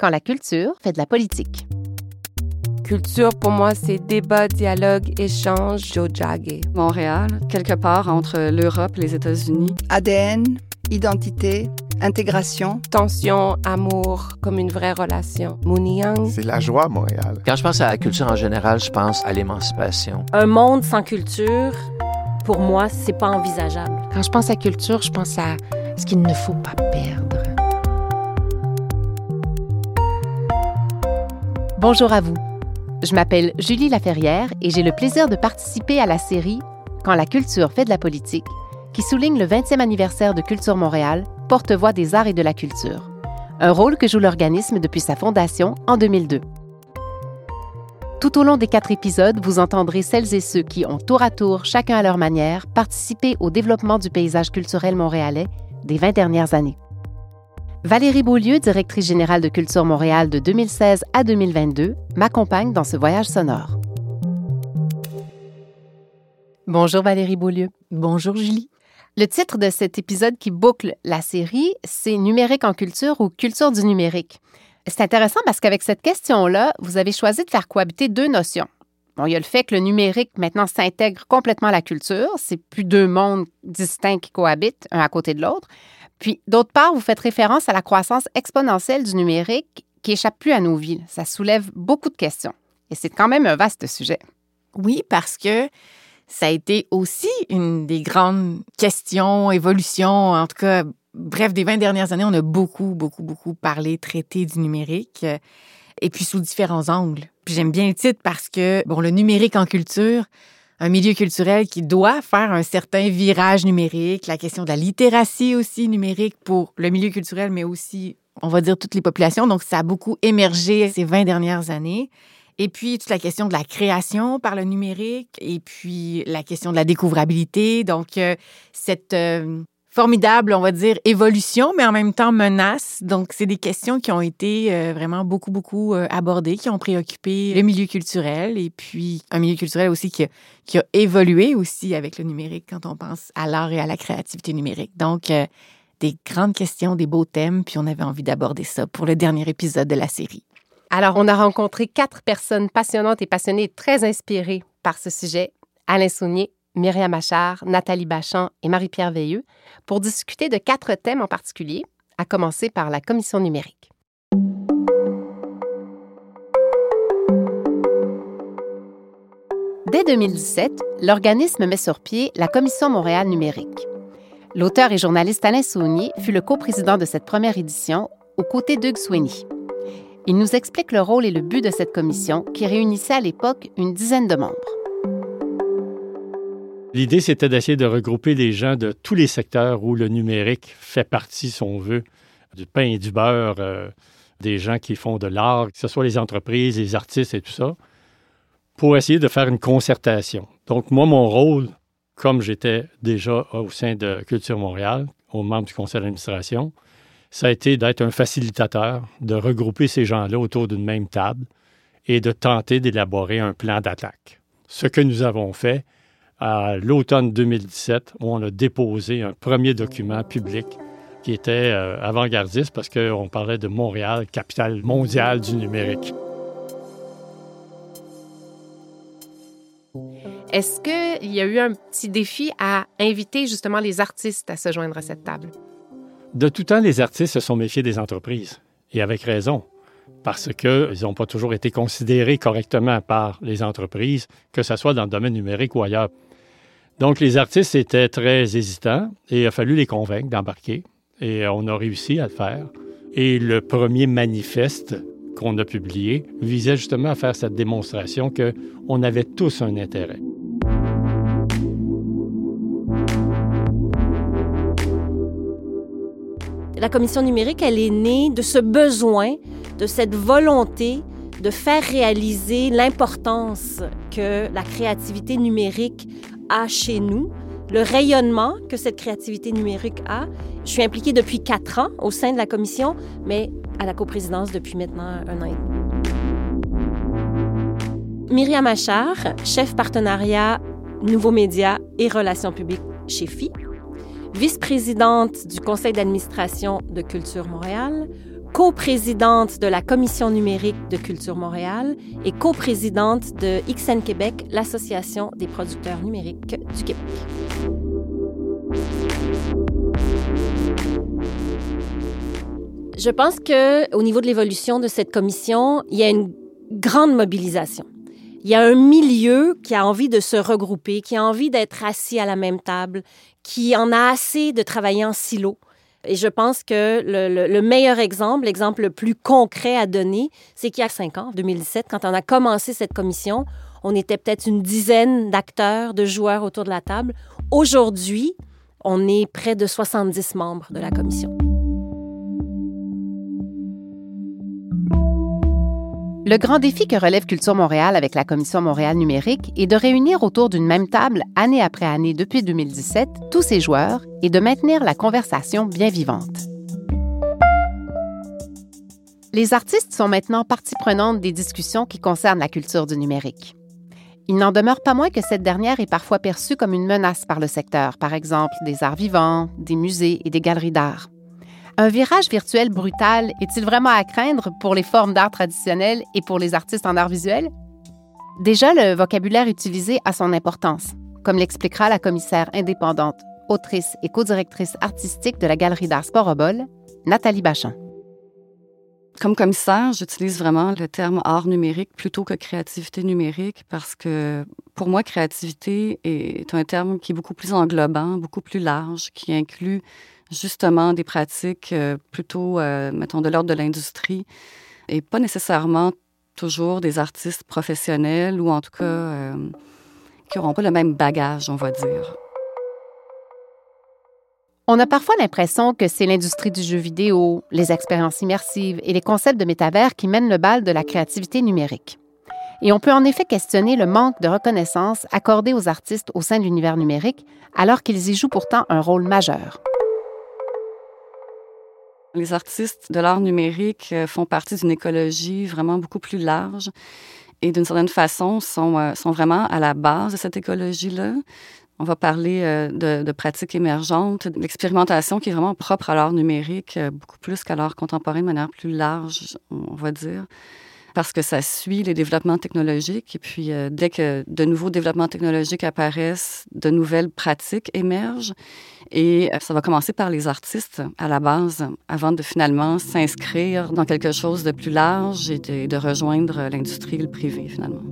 quand la culture fait de la politique. Culture, pour moi, c'est débat, dialogue, échange, jojage. Montréal, quelque part entre l'Europe et les États-Unis. ADN, identité, intégration. Tension, amour, comme une vraie relation. Mouniang. C'est la joie, Montréal. Quand je pense à la culture en général, je pense à l'émancipation. Un monde sans culture, pour moi, c'est pas envisageable. Quand je pense à culture, je pense à ce qu'il ne faut pas perdre. Bonjour à vous. Je m'appelle Julie Laferrière et j'ai le plaisir de participer à la série Quand la culture fait de la politique, qui souligne le 20e anniversaire de Culture Montréal, porte-voix des arts et de la culture. Un rôle que joue l'organisme depuis sa fondation en 2002. Tout au long des quatre épisodes, vous entendrez celles et ceux qui ont tour à tour, chacun à leur manière, participé au développement du paysage culturel montréalais des 20 dernières années. Valérie Beaulieu, directrice générale de Culture Montréal de 2016 à 2022, m'accompagne dans ce voyage sonore. Bonjour Valérie Beaulieu. Bonjour Julie. Le titre de cet épisode qui boucle la série, c'est Numérique en culture ou Culture du numérique. C'est intéressant parce qu'avec cette question-là, vous avez choisi de faire cohabiter deux notions. Bon, il y a le fait que le numérique maintenant s'intègre complètement à la culture, c'est plus deux mondes distincts qui cohabitent un à côté de l'autre. Puis, d'autre part, vous faites référence à la croissance exponentielle du numérique qui échappe plus à nos vies. Ça soulève beaucoup de questions. Et c'est quand même un vaste sujet. Oui, parce que ça a été aussi une des grandes questions, évolutions, en tout cas, bref, des 20 dernières années, on a beaucoup, beaucoup, beaucoup parlé, traité du numérique, euh, et puis sous différents angles. Puis j'aime bien le titre parce que, bon, le numérique en culture, un milieu culturel qui doit faire un certain virage numérique, la question de la littératie aussi numérique pour le milieu culturel, mais aussi, on va dire, toutes les populations. Donc, ça a beaucoup émergé ces 20 dernières années. Et puis, toute la question de la création par le numérique, et puis la question de la découvrabilité. Donc, euh, cette euh, formidable, on va dire, évolution, mais en même temps menace. Donc, c'est des questions qui ont été euh, vraiment beaucoup, beaucoup euh, abordées, qui ont préoccupé le milieu culturel et puis un milieu culturel aussi qui a, évolué aussi avec le numérique quand on pense à l'art et à la créativité numérique. Donc, euh, des grandes questions, des beaux thèmes, puis on avait envie d'aborder ça pour le dernier épisode de la série. Alors, on a rencontré quatre personnes passionnantes et passionnées, très inspirées par ce sujet. Alain Saunier, Myriam Achard, Nathalie Bachand et Marie-Pierre Veilleux pour discuter de quatre thèmes en particulier, à commencer par la commission numérique. Dès 2017, l'organisme met sur pied la Commission Montréal numérique. L'auteur et journaliste Alain Saunier fut le coprésident de cette première édition aux côtés d'Hugues Sweeney. Il nous explique le rôle et le but de cette commission qui réunissait à l'époque une dizaine de membres. L'idée, c'était d'essayer de regrouper les gens de tous les secteurs où le numérique fait partie, si on veut, du pain et du beurre, euh, des gens qui font de l'art, que ce soit les entreprises, les artistes et tout ça, pour essayer de faire une concertation. Donc, moi, mon rôle, comme j'étais déjà au sein de Culture Montréal, au membre du conseil d'administration, ça a été d'être un facilitateur, de regrouper ces gens-là autour d'une même table et de tenter d'élaborer un plan d'attaque. Ce que nous avons fait, à l'automne 2017 où on a déposé un premier document public qui était euh, avant-gardiste parce qu'on parlait de Montréal, capitale mondiale du numérique. Est-ce qu'il y a eu un petit défi à inviter justement les artistes à se joindre à cette table? De tout temps, les artistes se sont méfiés des entreprises, et avec raison, parce qu'ils n'ont pas toujours été considérés correctement par les entreprises, que ce soit dans le domaine numérique ou ailleurs. Donc, les artistes étaient très hésitants et il a fallu les convaincre d'embarquer. Et on a réussi à le faire. Et le premier manifeste qu'on a publié visait justement à faire cette démonstration qu'on avait tous un intérêt. La commission numérique, elle est née de ce besoin, de cette volonté de faire réaliser l'importance que la créativité numérique a chez nous, le rayonnement que cette créativité numérique a. Je suis impliquée depuis quatre ans au sein de la commission, mais à la coprésidence depuis maintenant un an et demi. Myriam Achard, chef partenariat Nouveaux médias et relations publiques chez FI, vice-présidente du conseil d'administration de Culture Montréal, coprésidente de la Commission numérique de Culture Montréal et coprésidente de XN Québec, l'Association des producteurs numériques du Québec. Je pense que au niveau de l'évolution de cette commission, il y a une grande mobilisation. Il y a un milieu qui a envie de se regrouper, qui a envie d'être assis à la même table, qui en a assez de travailler en silo. Et je pense que le, meilleur exemple, l'exemple le plus concret à donner, c'est qu'il y a cinq ans, 2017, quand on a commencé cette commission, on était peut-être une dizaine d'acteurs, de joueurs autour de la table. Aujourd'hui, on est près de 70 membres de la commission. Le grand défi que relève Culture Montréal avec la Commission Montréal numérique est de réunir autour d'une même table, année après année depuis 2017, tous ces joueurs et de maintenir la conversation bien vivante. Les artistes sont maintenant partie prenante des discussions qui concernent la culture du numérique. Il n'en demeure pas moins que cette dernière est parfois perçue comme une menace par le secteur, par exemple des arts vivants, des musées et des galeries d'art. Un virage virtuel brutal est-il vraiment à craindre pour les formes d'art traditionnelles et pour les artistes en art visuel? Déjà, le vocabulaire utilisé a son importance, comme l'expliquera la commissaire indépendante, autrice et co-directrice artistique de la Galerie d'art Sporobol, Nathalie Bachand. Comme commissaire, j'utilise vraiment le terme art numérique plutôt que créativité numérique parce que pour moi, créativité est un terme qui est beaucoup plus englobant, beaucoup plus large, qui inclut justement des pratiques euh, plutôt, euh, mettons, de l'ordre de l'industrie et pas nécessairement toujours des artistes professionnels ou en tout cas euh, qui n'auront pas le même bagage, on va dire. On a parfois l'impression que c'est l'industrie du jeu vidéo, les expériences immersives et les concepts de métavers qui mènent le bal de la créativité numérique. Et on peut en effet questionner le manque de reconnaissance accordé aux artistes au sein de l'univers numérique, alors qu'ils y jouent pourtant un rôle majeur. Les artistes de l'art numérique euh, font partie d'une écologie vraiment beaucoup plus large et d'une certaine façon sont, euh, sont vraiment à la base de cette écologie-là. On va parler euh, de, de pratiques émergentes, de l'expérimentation qui est vraiment propre à l'art numérique, beaucoup plus qu'à l'art contemporain de manière plus large, on va dire parce que ça suit les développements technologiques. Et puis, dès que de nouveaux développements technologiques apparaissent, de nouvelles pratiques émergent. Et euh, ça va commencer par les artistes à la base, avant de finalement s'inscrire dans quelque chose de plus large et de, rejoindre l'industrie et le privé finalement.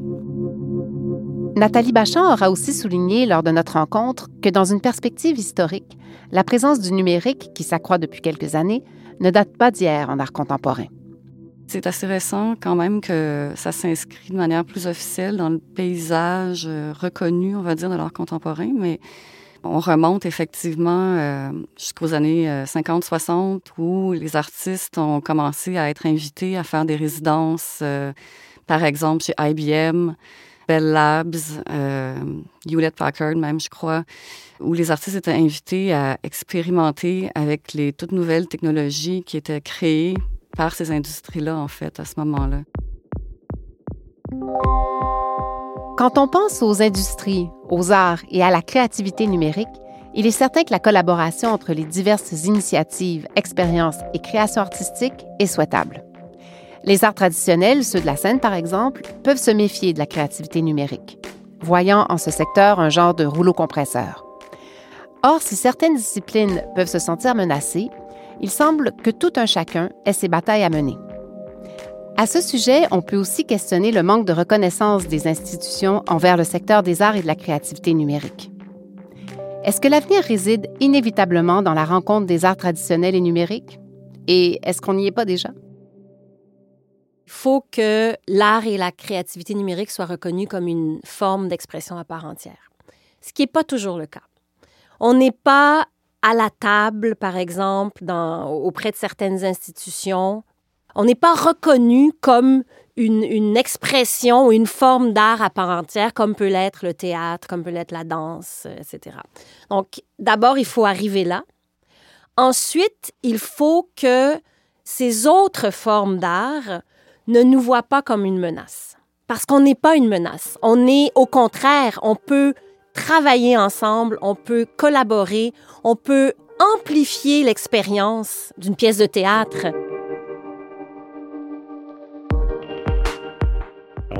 Nathalie Bachand aura aussi souligné lors de notre rencontre que dans une perspective historique, la présence du numérique, qui s'accroît depuis quelques années, ne date pas d'hier en art contemporain. C'est assez récent quand même que ça s'inscrit de manière plus officielle dans le paysage euh, reconnu, on va dire, de l'art contemporain, mais on remonte effectivement euh, jusqu'aux années 50-60 euh, où les artistes ont commencé à être invités à faire des résidences, par exemple chez IBM, Bell Labs, Hewlett Packard même, je crois, où les artistes étaient invités à expérimenter avec les toutes nouvelles technologies qui étaient créées par ces industries-là, en fait, à ce moment-là. Quand on pense aux industries, aux arts et à la créativité numérique, il est certain que la collaboration entre les diverses initiatives, expériences et créations artistiques est souhaitable. Les arts traditionnels, ceux de la scène par exemple, peuvent se méfier de la créativité numérique, voyant en ce secteur un genre de rouleau compresseur. Or, si certaines disciplines peuvent se sentir menacées, il semble que tout un chacun ait ses batailles à mener. À ce sujet, on peut aussi questionner le manque de reconnaissance des institutions envers le secteur des arts et de la créativité numérique. Est-ce que l'avenir réside inévitablement dans la rencontre des arts traditionnels et numériques? Et est-ce qu'on n'y est pas déjà? Il faut que l'art et la créativité numérique soient reconnus comme une forme d'expression à part entière, ce qui n'est pas toujours le cas. On n'est pas à la table, par exemple, auprès de certaines institutions on n'est pas reconnu comme une, expression ou une forme d'art à part entière, comme peut l'être le théâtre, comme peut l'être la danse, euh, etc. Donc, d'abord, il faut arriver là. Ensuite, il faut que ces autres formes d'art ne nous voient pas comme une menace. Parce qu'on n'est pas une menace. On est, au contraire, on peut travailler ensemble, on peut collaborer, on peut amplifier l'expérience d'une pièce de théâtre.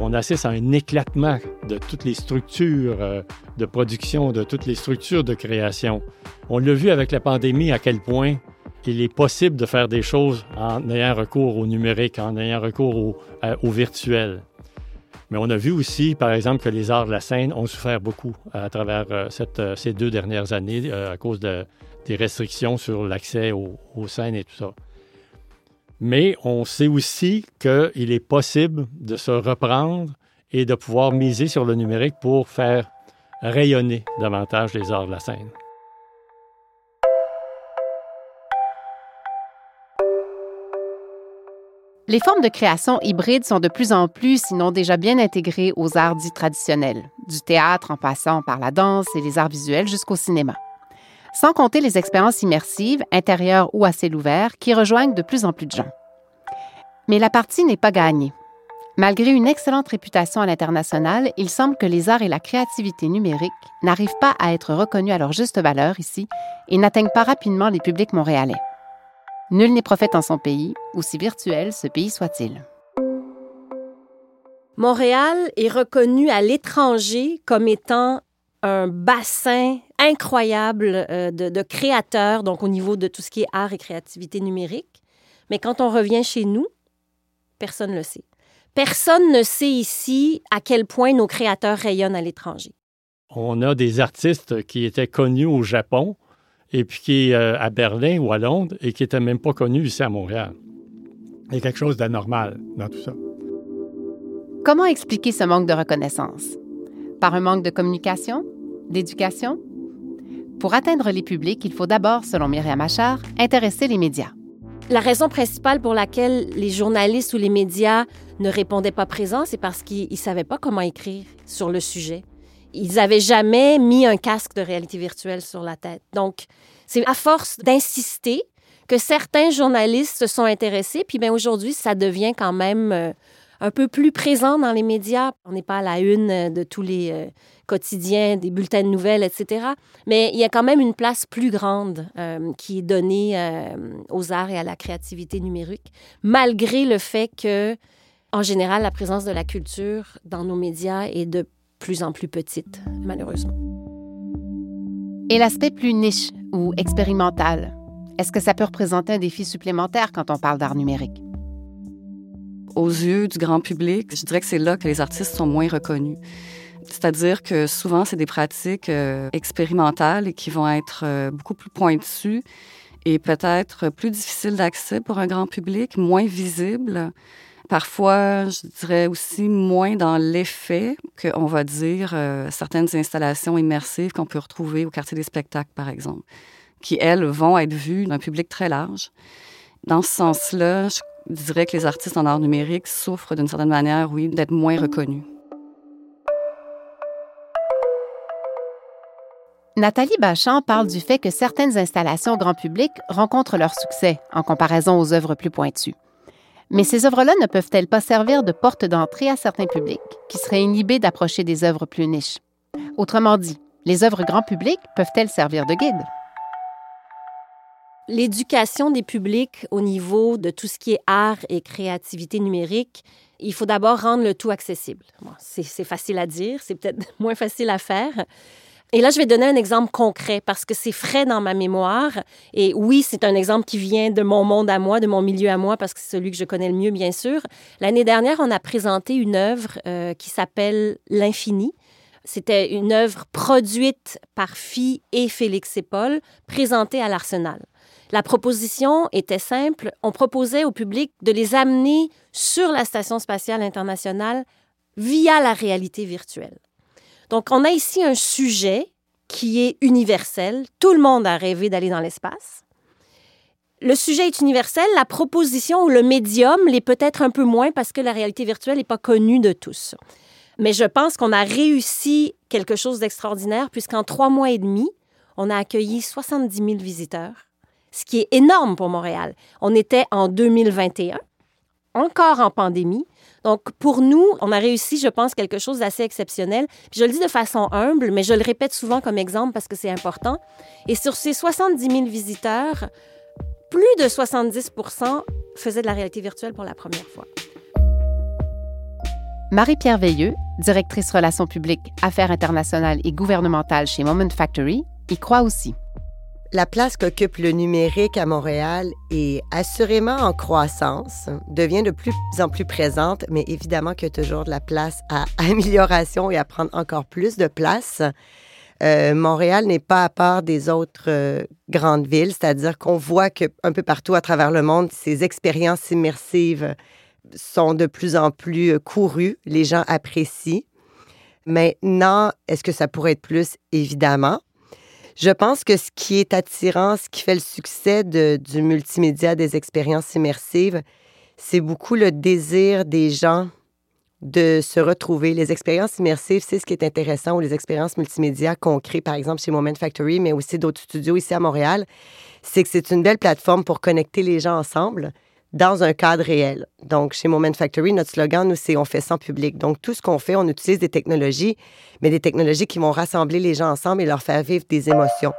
on assiste à un éclatement de toutes les structures euh, de production, de toutes les structures de création. On l'a vu avec la pandémie à quel point il est possible de faire des choses en ayant recours au numérique, en ayant recours au, euh, au virtuel. Mais on a vu aussi, par exemple, que les arts de la scène ont souffert beaucoup à travers euh, euh, ces deux dernières années euh, à cause de, des restrictions sur l'accès aux, aux, scènes et tout ça. Mais on sait aussi qu'il est possible de se reprendre et de pouvoir miser sur le numérique pour faire rayonner davantage les arts de la scène. Les formes de création hybrides sont de plus en plus, sinon déjà bien intégrées aux arts dits traditionnels, du théâtre en passant par la danse et les arts visuels jusqu'au cinéma. Sans compter les expériences immersives, intérieures ou à ciel ouvert, qui rejoignent de plus en plus de gens. Mais la partie n'est pas gagnée. Malgré une excellente réputation à l'international, il semble que les arts et la créativité numérique n'arrivent pas à être reconnus à leur juste valeur ici et n'atteignent pas rapidement les publics montréalais. Nul n'est prophète en son pays, aussi virtuel ce pays soit-il. Montréal est reconnu à l'étranger comme étant un bassin incroyable euh, de, de, créateurs, donc au niveau de tout ce qui est art et créativité numérique. Mais quand on revient chez nous, personne ne le sait. Personne ne sait ici à quel point nos créateurs rayonnent à l'étranger. On a des artistes qui étaient connus au Japon, et puis qui est euh, à Berlin ou à Londres et qui n'était même pas connu ici à Montréal. Il y a quelque chose d'anormal dans tout ça. Comment expliquer ce manque de reconnaissance? Par un manque de communication? D'éducation? Pour atteindre les publics, il faut d'abord, selon Myriam Achard, intéresser les médias. La raison principale pour laquelle les journalistes ou les médias ne répondaient pas présents, c'est parce qu'ils ne savaient pas comment écrire sur le sujet ils n'avaient jamais mis un casque de réalité virtuelle sur la tête. Donc, c'est à force d'insister que certains journalistes se sont intéressés. Puis bien aujourd'hui, ça devient quand même euh, un peu plus présent dans les médias. On n'est pas à la une euh, de tous les euh, quotidiens, des bulletins de nouvelles, etc. Mais il y a quand même une place plus grande qui est donnée aux arts et à la créativité numérique, malgré le fait que, en général, la présence de la culture dans nos médias est de plus en plus petite, malheureusement. Et l'aspect plus niche ou expérimental, est-ce que ça peut représenter un défi supplémentaire quand on parle d'art numérique? Aux yeux du grand public, je dirais que c'est là que les artistes sont moins reconnus. C'est-à-dire que souvent, c'est des pratiques euh, expérimentales et qui vont être euh, beaucoup plus pointues et peut-être plus difficiles d'accès pour un grand public, moins visibles. Parfois, je dirais aussi moins dans l'effet qu'on va dire euh, certaines installations immersives qu'on peut retrouver au quartier des spectacles, par exemple, qui, elles, vont être vues d'un public très large. Dans ce sens-là, je dirais que les artistes en art numérique souffrent d'une certaine manière, oui, d'être moins reconnus. Nathalie Bachand parle du fait que certaines installations grand public rencontrent leur succès en comparaison aux œuvres plus pointues. Mais ces œuvres-là ne peuvent-elles pas servir de porte d'entrée à certains publics qui seraient inhibés d'approcher des œuvres plus niches? Autrement dit, les œuvres grand public peuvent-elles servir de guide? L'éducation des publics au niveau de tout ce qui est art et créativité numérique, il faut d'abord rendre le tout accessible. C'est facile à dire, c'est peut-être moins facile à faire. Et là, je vais donner un exemple concret parce que c'est frais dans ma mémoire. Et oui, c'est un exemple qui vient de mon monde à moi, de mon milieu à moi, parce que c'est celui que je connais le mieux, bien sûr. L'année dernière, on a présenté une œuvre euh, qui s'appelle L'Infini. C'était une œuvre produite par Phi et Félix et Paul, présentée à l'Arsenal. La proposition était simple. On proposait au public de les amener sur la Station spatiale internationale via la réalité virtuelle. Donc, on a ici un sujet qui est universel. Tout le monde a rêvé d'aller dans l'espace. Le sujet est universel, la proposition ou le médium l'est peut-être un peu moins parce que la réalité virtuelle n'est pas connue de tous. Mais je pense qu'on a réussi quelque chose d'extraordinaire puisqu'en trois mois et demi, on a accueilli 70 000 visiteurs, ce qui est énorme pour Montréal. On était en 2021, encore en pandémie, donc, pour nous, on a réussi, je pense, quelque chose d'assez exceptionnel. Puis je le dis de façon humble, mais je le répète souvent comme exemple parce que c'est important. Et sur ces 70 000 visiteurs, plus de 70% faisaient de la réalité virtuelle pour la première fois. Marie-Pierre Veilleux, directrice relations publiques, affaires internationales et gouvernementales chez Moment Factory, y croit aussi. La place qu'occupe le numérique à Montréal est assurément en croissance, devient de plus en plus présente, mais évidemment qu'il y a toujours de la place à amélioration et à prendre encore plus de place. Euh, Montréal n'est pas à part des autres euh, grandes villes, c'est-à-dire qu'on voit qu'un peu partout à travers le monde, ces expériences immersives sont de plus en plus euh, courues, les gens apprécient. Maintenant, est-ce que ça pourrait être plus? Évidemment. Je pense que ce qui est attirant, ce qui fait le succès du multimédia, des expériences immersives, c'est beaucoup le désir des gens de se retrouver. Les expériences immersives, c'est ce qui est intéressant, ou les expériences multimédia qu'on crée, par exemple, chez Moment Factory, mais aussi d'autres studios ici à Montréal, c'est que c'est une belle plateforme pour connecter les gens ensemble dans un cadre réel. Donc, chez Moment Factory, notre slogan, nous, c'est on fait sans public. Donc, tout ce qu'on fait, on utilise des technologies, mais des technologies qui vont rassembler les gens ensemble et leur faire vivre des émotions.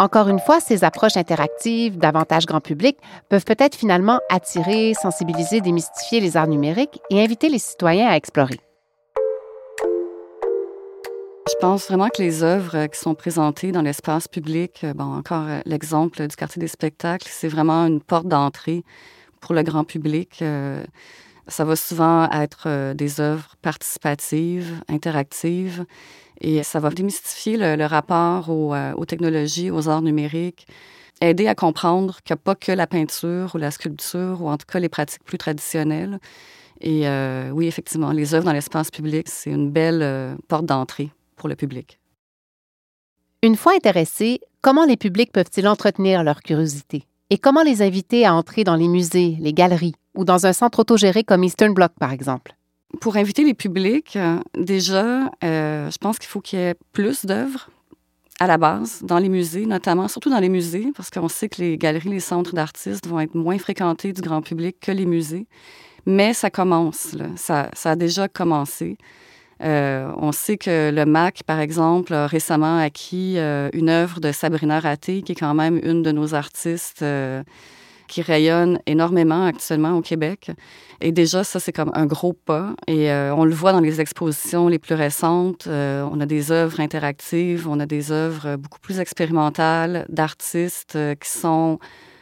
Encore une fois, ces approches interactives, davantage grand public, peuvent peut-être finalement attirer, sensibiliser, démystifier les arts numériques et inviter les citoyens à explorer. Je pense vraiment que les œuvres qui sont présentées dans l'espace public, euh, bon, encore euh, l'exemple du quartier des spectacles, c'est vraiment une porte d'entrée pour le grand public. Euh, ça va souvent être des œuvres participatives, interactives, et ça va démystifier le, rapport aux, technologies, aux arts numériques, aider à comprendre qu'il n'y a pas que la peinture ou la sculpture, ou en tout cas les pratiques plus traditionnelles. Et oui, effectivement, les œuvres dans l'espace public, c'est une belle porte d'entrée pour le public. Une fois intéressés, comment les publics peuvent-ils entretenir leur curiosité? Et comment les inviter à entrer dans les musées, les galeries ou dans un centre autogéré comme Eastern Bloc, par exemple? Pour inviter les publics, euh, déjà, euh, je pense qu'il faut qu'il y ait plus d'œuvres à la base dans les musées, notamment, surtout dans les musées, parce qu'on sait que les galeries, les centres d'artistes vont être moins fréquentés du grand public que les musées. Mais ça commence, Ça, ça a déjà commencé. Euh, on sait que le MAC, par exemple, a récemment acquis euh, une œuvre de Sabrina Raté, qui est quand même une de nos artistes euh, qui rayonne énormément actuellement au Québec. Et déjà, ça, c'est comme un gros pas. Et on le voit dans les expositions les plus récentes. on a des œuvres interactives, on a des œuvres beaucoup plus expérimentales d'artistes qui sont,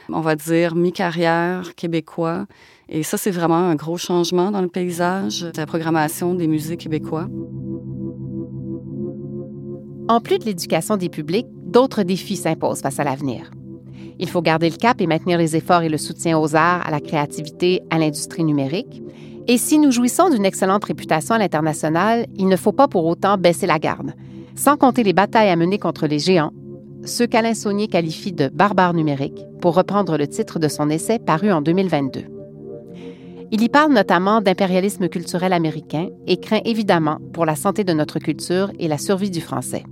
on va dire, mi-carrière québécois et ça, c'est vraiment un gros changement dans le paysage de la programmation des musées québécois. En plus de l'éducation des publics, d'autres défis s'imposent face à l'avenir. Il faut garder le cap et maintenir les efforts et le soutien aux arts, à la créativité, à l'industrie numérique. Et si nous jouissons d'une excellente réputation à l'international, il ne faut pas pour autant baisser la garde. Sans compter les batailles à mener contre les géants, ceux qu'Alain Saunier qualifie de barbares numériques, pour reprendre le titre de son essai paru en 2022. Il y parle notamment d'impérialisme culturel américain et craint évidemment pour la santé de notre culture et la survie du français.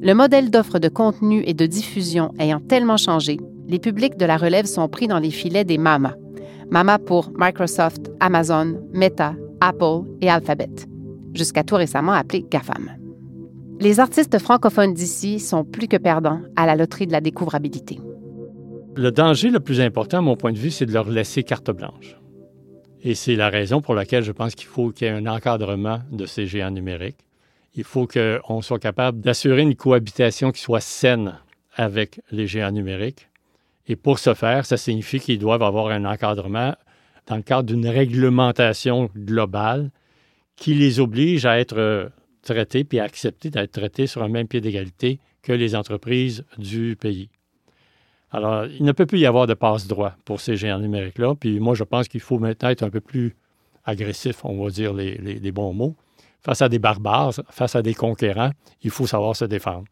Le modèle d'offre de contenu et de diffusion ayant tellement changé, les publics de la relève sont pris dans les filets des MAMA. MAMA pour Microsoft, Amazon, Meta, Apple et Alphabet, jusqu'à tout récemment appelé GAFAM. Les artistes francophones d'ici sont plus que perdants à la loterie de la découvrabilité. Le danger le plus important, à mon point de vue, c'est de leur laisser carte blanche. Et c'est la raison pour laquelle je pense qu'il faut qu'il y ait un encadrement de ces géants numériques. Il faut qu'on soit capable d'assurer une cohabitation qui soit saine avec les géants numériques. Et pour ce faire, ça signifie qu'ils doivent avoir un encadrement dans le cadre d'une réglementation globale qui les oblige à être euh, traités puis à accepter d'être traités sur un même pied d'égalité que les entreprises du pays. Alors, il ne peut plus y avoir de passe-droit pour ces géants numériques-là. Puis moi, je pense qu'il faut maintenant être un peu plus agressif, on va dire les, bons mots. Face à des barbares, face à des conquérants, il faut savoir se défendre.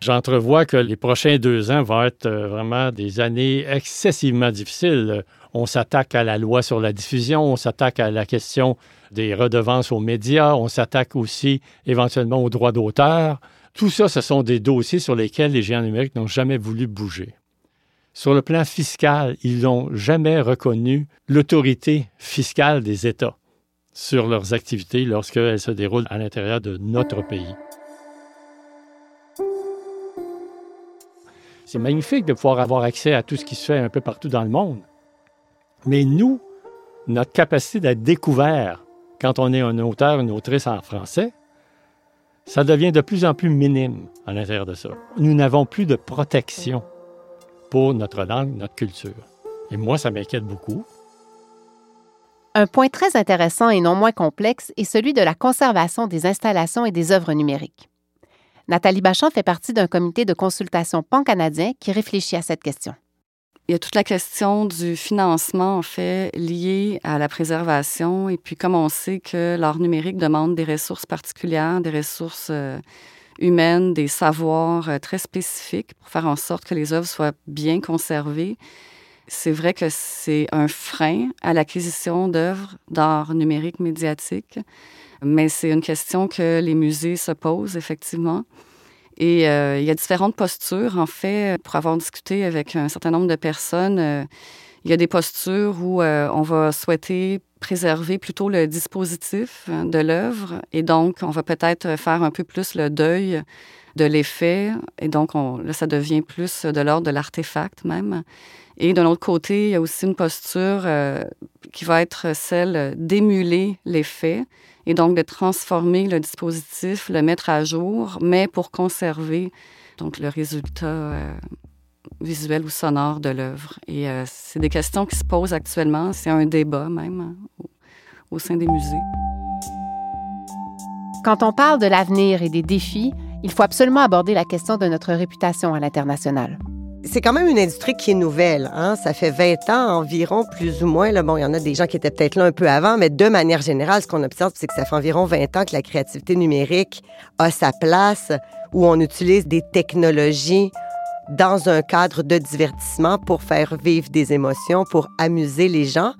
J'entrevois que les prochains deux ans vont être euh, vraiment des années excessivement difficiles. On s'attaque à la loi sur la diffusion, on s'attaque à la question des redevances aux médias, on s'attaque aussi éventuellement aux droits d'auteur. Tout ça, ce sont des dossiers sur lesquels les géants numériques n'ont jamais voulu bouger. Sur le plan fiscal, ils n'ont jamais reconnu l'autorité fiscale des États sur leurs activités lorsqu'elles se déroulent à l'intérieur de notre pays. C'est magnifique de pouvoir avoir accès à tout ce qui se fait un peu partout dans le monde. Mais nous, notre capacité d'être découvert quand on est un auteur, une autrice en français, ça devient de plus en plus minime à l'intérieur de ça. Nous n'avons plus de protection pour notre langue, notre culture. Et moi, ça m'inquiète beaucoup. Un point très intéressant et non moins complexe est celui de la conservation des installations et des œuvres numériques. Nathalie Bachand fait partie d'un comité de consultation pan-canadien qui réfléchit à cette question. Il y a toute la question du financement, en fait, lié à la préservation. Et puis, comme on sait que l'art numérique demande des ressources particulières, des ressources euh, humaines, des savoirs euh, très spécifiques pour faire en sorte que les œuvres soient bien conservées, c'est vrai que c'est un frein à l'acquisition d'œuvres d'art numérique médiatique, mais c'est une question que les musées se posent, effectivement. Et euh, il y a différentes postures, en fait, pour avoir discuté avec un certain nombre de personnes. Euh, il y a des postures où euh, on va souhaiter préserver plutôt le dispositif hein, de l'œuvre et donc on va peut-être faire un peu plus le deuil de l'effet et donc on, là ça devient plus de l'ordre de l'artefact même. Et d'un autre côté, il y a aussi une posture qui va être celle d'émuler l'effet et donc de transformer le dispositif, le mettre à jour, mais pour conserver donc le résultat euh, visuel ou sonore de l'œuvre. Et euh, c'est des questions qui se posent actuellement, c'est un débat même hein, au, au sein des musées. Quand on parle de l'avenir et des défis, il faut absolument aborder la question de notre réputation à l'international c'est quand même une industrie qui est nouvelle. Hein? Ça fait 20 ans environ, plus ou moins. Là, bon, il y en a des gens qui étaient peut-être là un peu avant, mais de manière générale, ce qu'on observe, c'est que ça fait environ 20 ans que la créativité numérique a sa place, où on utilise des technologies dans un cadre de divertissement pour faire vivre des émotions, pour amuser les gens.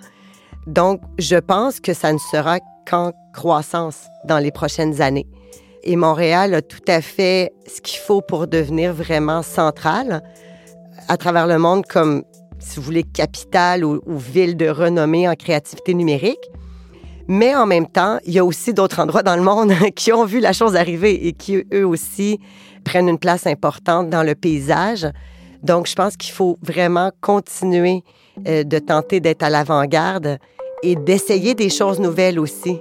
Donc, je pense que ça ne sera qu'en croissance dans les prochaines années. Et Montréal a tout à fait ce qu'il faut pour devenir vraiment central à travers le monde comme, si vous voulez, capitale ou, ville de renommée en créativité numérique. Mais en même temps, il y a aussi d'autres endroits dans le monde qui ont vu la chose arriver et qui, eux aussi, prennent une place importante dans le paysage. Donc, je pense qu'il faut vraiment continuer euh, de tenter d'être à l'avant-garde et d'essayer des choses nouvelles aussi.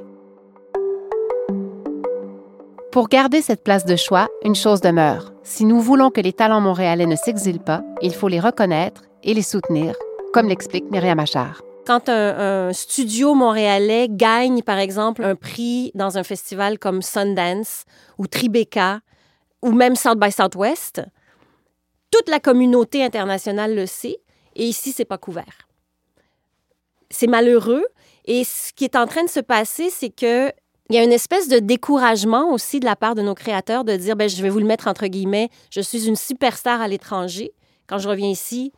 Pour garder cette place de choix, une chose demeure. Si nous voulons que les talents montréalais ne s'exilent pas, il faut les reconnaître et les soutenir, comme l'explique Myriam Achard. Quand un, studio montréalais gagne, par exemple, un prix dans un festival comme Sundance ou Tribeca ou même South by Southwest, toute la communauté internationale le sait et ici, c'est pas couvert. C'est malheureux et ce qui est en train de se passer, c'est que il y a une espèce de découragement aussi de la part de nos créateurs de dire, ben, je vais vous le mettre entre guillemets, je suis une superstar à l'étranger. Quand je reviens ici,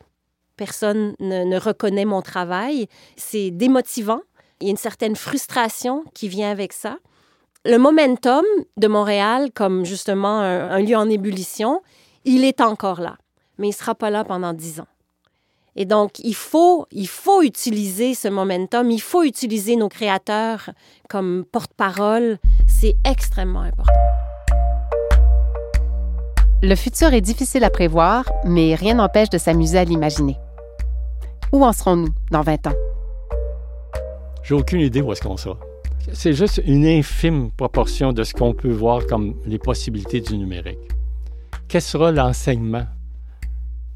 personne ne, reconnaît mon travail. C'est démotivant. Il y a une certaine frustration qui vient avec ça. Le momentum de Montréal, comme justement un, un lieu en ébullition, il est encore là, mais il ne sera pas là pendant dix ans. Et donc, il faut, il faut utiliser ce momentum, il faut utiliser nos créateurs comme porte-parole. C'est extrêmement important. Le futur est difficile à prévoir, mais rien n'empêche de s'amuser à l'imaginer. Où en serons-nous dans 20 ans? J'ai aucune idée où est-ce qu'on sera. C'est juste une infime proportion de ce qu'on peut voir comme les possibilités du numérique. Quel sera l'enseignement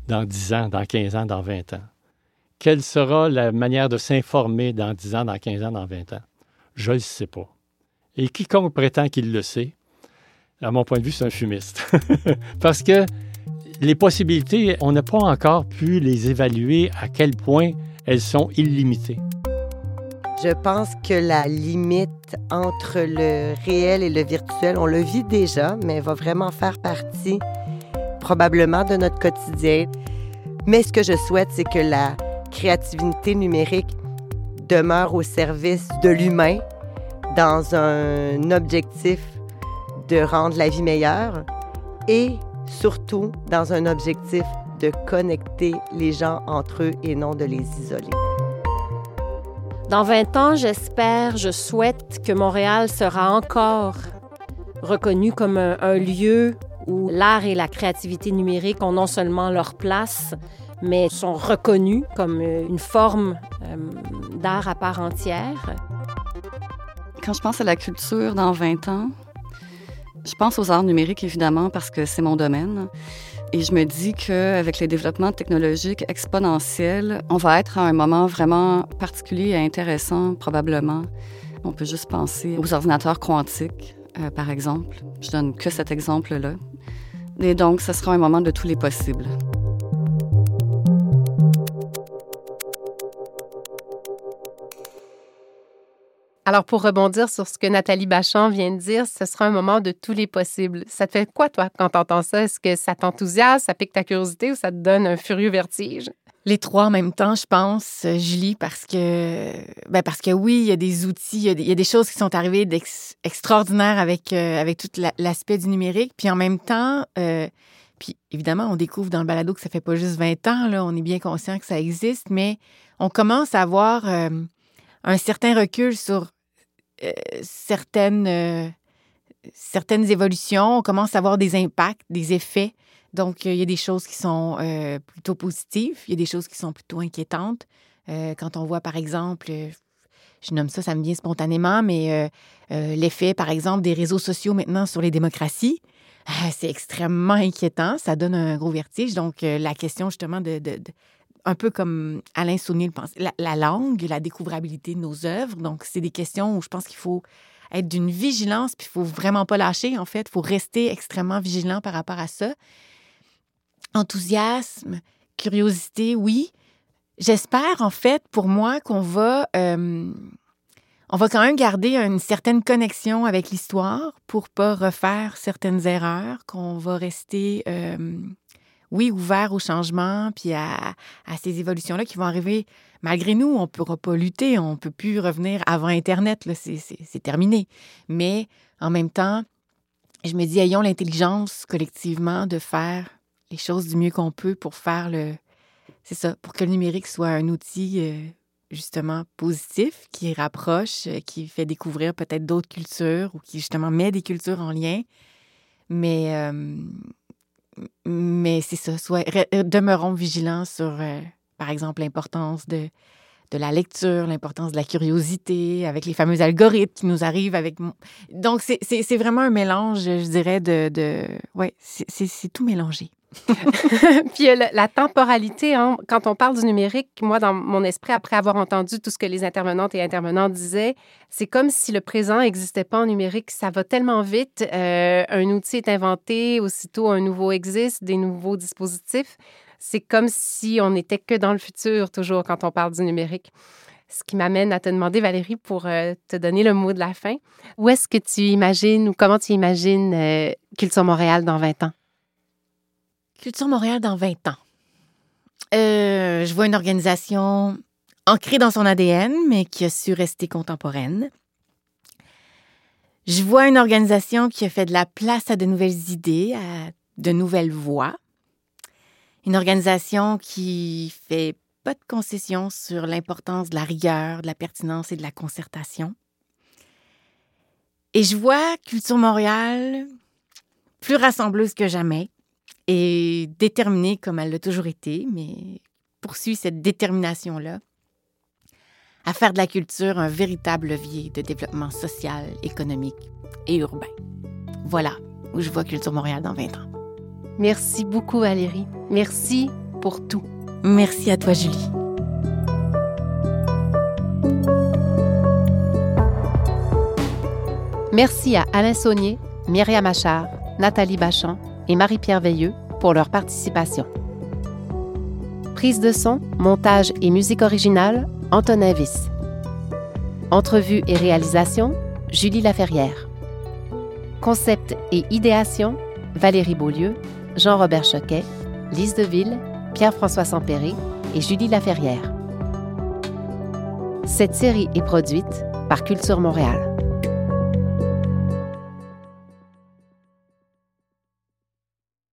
dans 10 ans, dans 15 ans, dans 20 ans? Quelle sera la manière de s'informer dans 10 ans, dans 15 ans, dans 20 ans? Je ne le sais pas. Et quiconque prétend qu'il le sait, à mon point de vue, c'est un fumiste. Parce que les possibilités, on n'a pas encore pu les évaluer à quel point elles sont illimitées. Je pense que la limite entre le réel et le virtuel, on le vit déjà, mais va vraiment faire partie probablement de notre quotidien. Mais ce que je souhaite, c'est que la créativité numérique demeure au service de l'humain dans un objectif de rendre la vie meilleure et surtout dans un objectif de connecter les gens entre eux et non de les isoler. Dans 20 ans, j'espère, je souhaite que Montréal sera encore reconnu comme un, lieu où l'art et la créativité numérique ont non seulement leur place, mais sont reconnus comme euh, une forme euh, d'art à part entière. Quand je pense à la culture dans 20 ans, je pense aux arts numériques, évidemment, parce que c'est mon domaine. Et je me dis qu'avec les développements technologiques exponentiels, on va être à un moment vraiment particulier et intéressant, probablement. On peut juste penser aux ordinateurs quantiques, euh, par exemple. Je donne que cet exemple-là. Et donc, ce sera un moment de tous les possibles. Alors, pour rebondir sur ce que Nathalie Bachand vient de dire, ce sera un moment de tous les possibles. Ça te fait quoi, toi, quand tu entends ça? Est-ce que ça t'enthousiasme, ça pique ta curiosité ou ça te donne un furieux vertige? Les trois en même temps, je pense, Julie, parce que, ben parce que oui, il y a des outils, il y a des, choses qui sont arrivées d'extraordinaires avec, euh, tout l'aspect du numérique. Puis en même temps, euh, puis évidemment, on découvre dans le balado que ça fait pas juste 20 ans, là, on est bien conscient que ça existe, mais on commence à avoir euh, un certain recul sur certaines, certaines évolutions. On commence à avoir des impacts, des effets donc, il y a des choses qui sont euh, plutôt positives, il y a des choses qui sont plutôt inquiétantes. Euh, quand on voit, par exemple, euh, je nomme ça, ça me vient spontanément, mais l'effet, par exemple, des réseaux sociaux maintenant sur les démocraties, c'est extrêmement inquiétant. Ça donne un gros vertige. Donc, la question, justement, de, un peu comme Alain Saunier le pense, la, la, langue, la découvrabilité de nos œuvres. Donc, c'est des questions où je pense qu'il faut être d'une vigilance, puis il faut vraiment pas lâcher, en fait. Il faut rester extrêmement vigilant par rapport à ça enthousiasme, curiosité, oui. J'espère, en fait, pour moi, qu'on va, euh, on va quand même garder une certaine connexion avec l'histoire pour pas refaire certaines erreurs, qu'on va rester, euh, oui, ouvert au changement, puis à, à ces évolutions-là qui vont arriver. Malgré nous, on ne pourra pas lutter, on ne peut plus revenir avant Internet, c'est terminé. Mais en même temps, je me dis, ayons l'intelligence collectivement de faire les choses du mieux qu'on peut pour faire le. C'est ça, pour que le numérique soit un outil euh, justement positif, qui rapproche, euh, qui fait découvrir peut-être d'autres cultures ou qui justement met des cultures en lien. Mais, euh, mais c'est ça, soit, demeurons vigilants sur, par exemple, l'importance de, de la lecture, l'importance de la curiosité, avec les fameux algorithmes qui nous arrivent avec... Donc, c'est vraiment un mélange, je dirais, de... de... Ouais, c'est tout mélangé. Puis euh, la, temporalité, hein, quand on parle du numérique, moi, dans mon esprit, après avoir entendu tout ce que les intervenantes et intervenants disaient, c'est comme si le présent n'existait pas en numérique. Ça va tellement vite. Euh, un outil est inventé, aussitôt un nouveau existe, des nouveaux dispositifs. C'est comme si on n'était que dans le futur, toujours, quand on parle du numérique. Ce qui m'amène à te demander, Valérie, pour euh, te donner le mot de la fin, où est-ce que tu imagines ou comment tu imagines Culture Montréal dans 20 ans? Culture Montréal dans 20 ans. Euh, je vois une organisation ancrée dans son ADN, mais qui a su rester contemporaine. Je vois une organisation qui a fait de la place à de nouvelles idées, à de nouvelles voix. Une organisation qui fait pas de concessions sur l'importance de la rigueur, de la pertinence et de la concertation. Et je vois Culture Montréal plus rassembleuse que jamais, et déterminée comme elle l'a toujours été, mais poursuit cette détermination-là à faire de la culture un véritable levier de développement social, économique et urbain. Voilà où je vois Culture Montréal dans 20 ans. Merci beaucoup Valérie. Merci pour tout. Merci à toi Julie. Merci à Alain Saunier, Myriam Achard, Nathalie Bachand et Marie-Pierre Veilleux pour leur participation. Prise de son, montage et musique originale, Antonin Viss. Entrevue et réalisation, Julie Laferrière. Concept et idéation, Valérie Beaulieu, Jean-Robert Choquet, Lise Deville, Pierre-François Sampéré et Julie Laferrière. Cette série est produite par Culture Montréal.